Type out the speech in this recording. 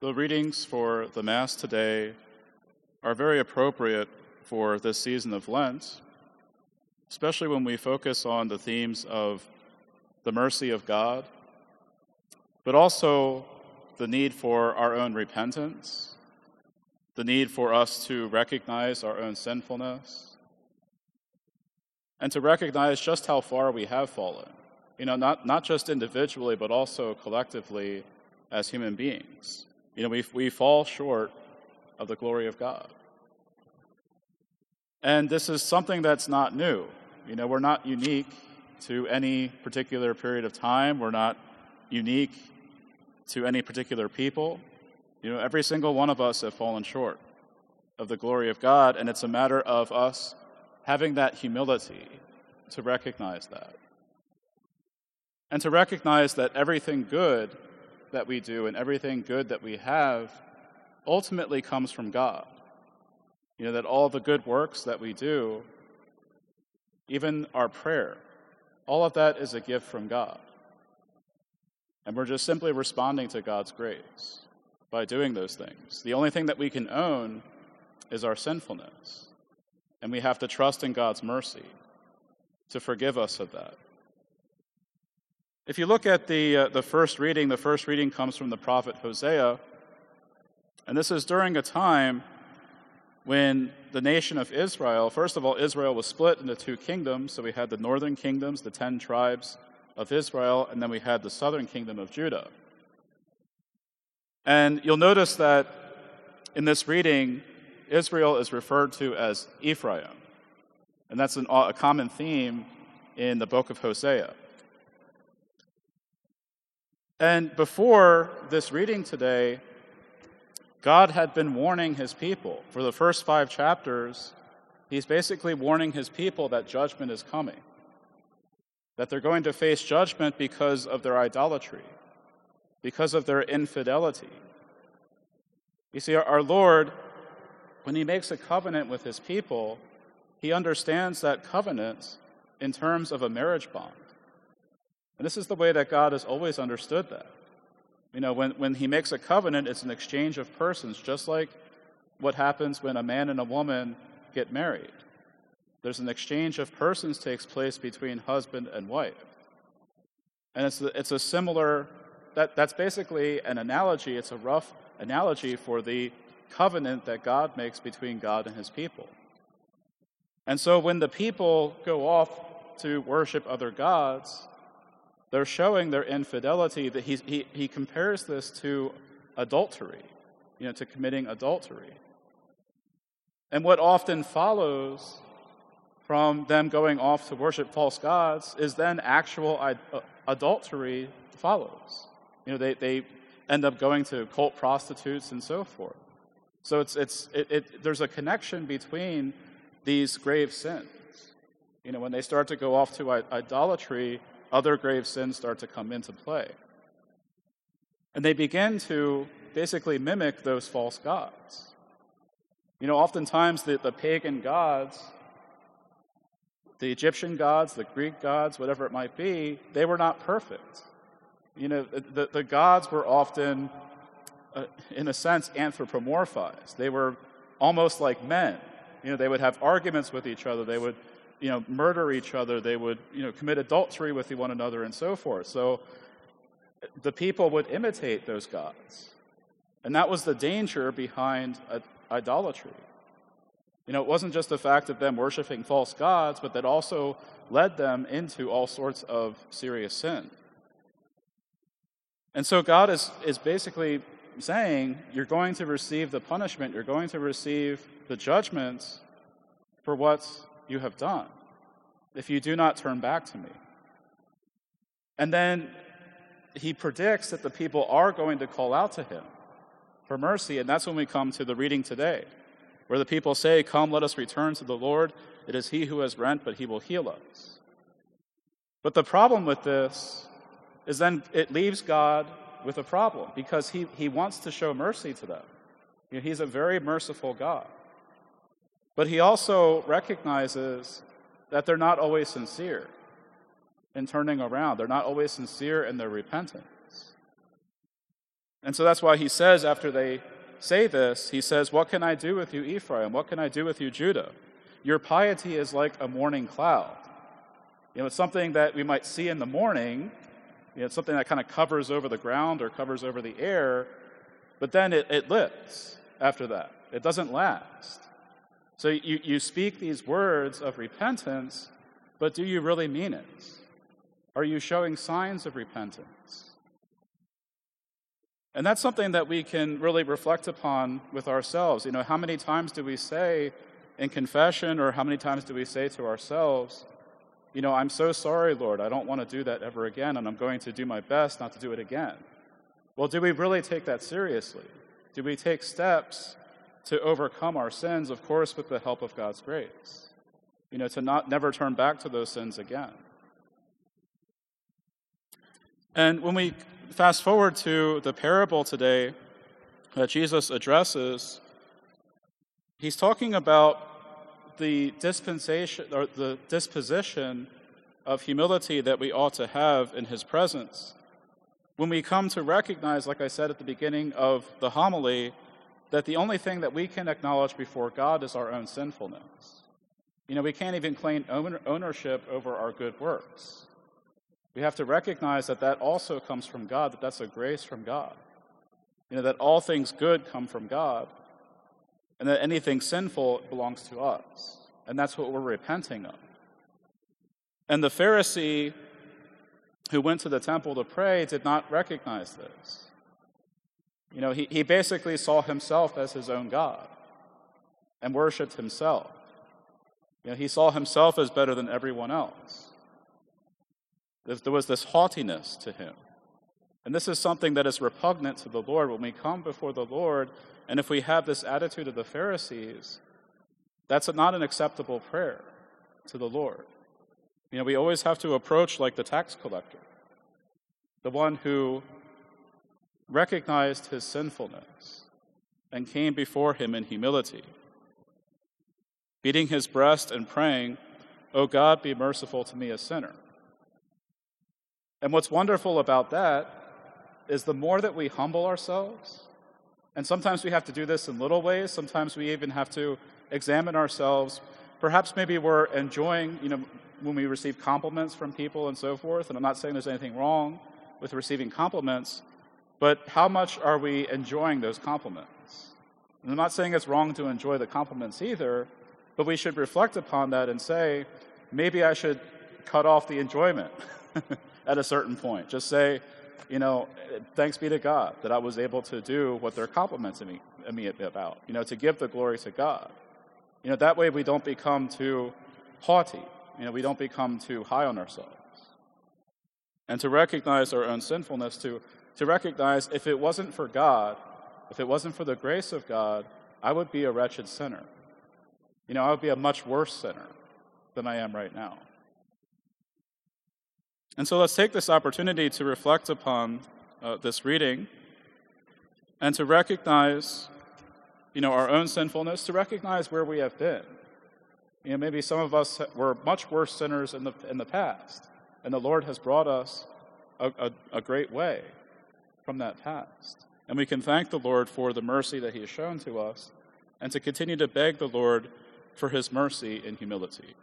The readings for the Mass today are very appropriate for this season of Lent, especially when we focus on the themes of the mercy of God, but also the need for our own repentance, the need for us to recognize our own sinfulness, and to recognize just how far we have fallen. You know, not, not just individually, but also collectively as human beings. You know, we, we fall short of the glory of God. And this is something that's not new. You know, we're not unique to any particular period of time. We're not unique to any particular people. You know, every single one of us have fallen short of the glory of God, and it's a matter of us having that humility to recognize that. And to recognize that everything good that we do and everything good that we have ultimately comes from God. You know, that all the good works that we do, even our prayer, all of that is a gift from God. And we're just simply responding to God's grace by doing those things. The only thing that we can own is our sinfulness. And we have to trust in God's mercy to forgive us of that. If you look at the, uh, the first reading, the first reading comes from the prophet Hosea. And this is during a time when the nation of Israel, first of all, Israel was split into two kingdoms. So we had the northern kingdoms, the ten tribes of Israel, and then we had the southern kingdom of Judah. And you'll notice that in this reading, Israel is referred to as Ephraim. And that's an, a common theme in the book of Hosea. And before this reading today, God had been warning his people. For the first five chapters, he's basically warning his people that judgment is coming, that they're going to face judgment because of their idolatry, because of their infidelity. You see, our Lord, when he makes a covenant with his people, he understands that covenant in terms of a marriage bond. And this is the way that God has always understood that. You know, when, when he makes a covenant, it's an exchange of persons, just like what happens when a man and a woman get married. There's an exchange of persons takes place between husband and wife. And it's it's a similar, that, that's basically an analogy, it's a rough analogy for the covenant that God makes between God and his people. And so when the people go off to worship other gods, they're showing their infidelity. That he, he, he compares this to adultery, you know, to committing adultery. And what often follows from them going off to worship false gods is then actual uh, adultery follows. You know, they, they end up going to cult prostitutes and so forth. So it's, it's, it, it, there's a connection between these grave sins. You know, when they start to go off to idolatry, other grave sins start to come into play. And they begin to basically mimic those false gods. You know, oftentimes the, the pagan gods, the Egyptian gods, the Greek gods, whatever it might be, they were not perfect. You know, the, the gods were often, uh, in a sense, anthropomorphized. They were almost like men. You know, they would have arguments with each other. They would you know, murder each other. They would, you know, commit adultery with one another and so forth. So the people would imitate those gods. And that was the danger behind idolatry. You know, it wasn't just the fact of them worshiping false gods, but that also led them into all sorts of serious sin. And so God is, is basically saying, you're going to receive the punishment, you're going to receive the judgments for what's you have done if you do not turn back to me. And then he predicts that the people are going to call out to him for mercy. And that's when we come to the reading today, where the people say, Come, let us return to the Lord. It is he who has rent, but he will heal us. But the problem with this is then it leaves God with a problem because he, he wants to show mercy to them. You know, he's a very merciful God. But he also recognizes that they're not always sincere in turning around, they're not always sincere in their repentance. And so that's why he says, after they say this, he says, What can I do with you, Ephraim? What can I do with you, Judah? Your piety is like a morning cloud. You know, it's something that we might see in the morning. You know, it's something that kind of covers over the ground or covers over the air, but then it, it lifts after that. It doesn't last. So you, you speak these words of repentance, but do you really mean it? Are you showing signs of repentance? And that's something that we can really reflect upon with ourselves. You know, how many times do we say in confession, or how many times do we say to ourselves, You know, I'm so sorry, Lord, I don't want to do that ever again, and I'm going to do my best not to do it again? Well, do we really take that seriously? Do we take steps to overcome our sins, of course, with the help of God's grace? You know, to not never turn back to those sins again. And when we fast forward to the parable today that Jesus addresses, he's talking about the dispensation or the disposition of humility that we ought to have in his presence. When we come to recognize, like I said at the beginning of the homily, that the only thing that we can acknowledge before God is our own sinfulness. You know, we can't even claim ownership over our good works. We have to recognize that that also comes from God, that that's a grace from God. You know, that all things good come from God, and that anything sinful belongs to us. And that's what we're repenting of. And the Pharisee who went to the temple to pray did not recognize this. You know, he, he basically saw himself as his own God and worshiped himself. You know, he saw himself as better than everyone else. There was this haughtiness to him. And this is something that is repugnant to the Lord. When we come before the Lord, and if we have this attitude of the Pharisees, that's not an acceptable prayer to the Lord. You know, we always have to approach like the tax collector, the one who recognized his sinfulness and came before him in humility, beating his breast and praying, O God, be merciful to me, a sinner. And what's wonderful about that is the more that we humble ourselves, and sometimes we have to do this in little ways, sometimes we even have to examine ourselves. Perhaps maybe we're enjoying, you know, when we receive compliments from people and so forth, and I'm not saying there's anything wrong with receiving compliments, but how much are we enjoying those compliments? And I'm not saying it's wrong to enjoy the compliments either, but we should reflect upon that and say, maybe I should cut off the enjoyment. at a certain point. Just say, you know, thanks be to God that I was able to do what they're complimenting me, me about, you know, to give the glory to God. You know, that way we don't become too haughty. You know, we don't become too high on ourselves. And to recognize our own sinfulness, to, to recognize if it wasn't for God, if it wasn't for the grace of God, I would be a wretched sinner. You know, I would be a much worse sinner than I am right now. And so let's take this opportunity to reflect upon uh, this reading and to recognize, you know, our own sinfulness, to recognize where we have been. You know, maybe some of us were much worse sinners in the, in the past, and the Lord has brought us a, a, a great way from that past. And we can thank the Lord for the mercy that He has shown to us, and to continue to beg the Lord for His mercy in humility.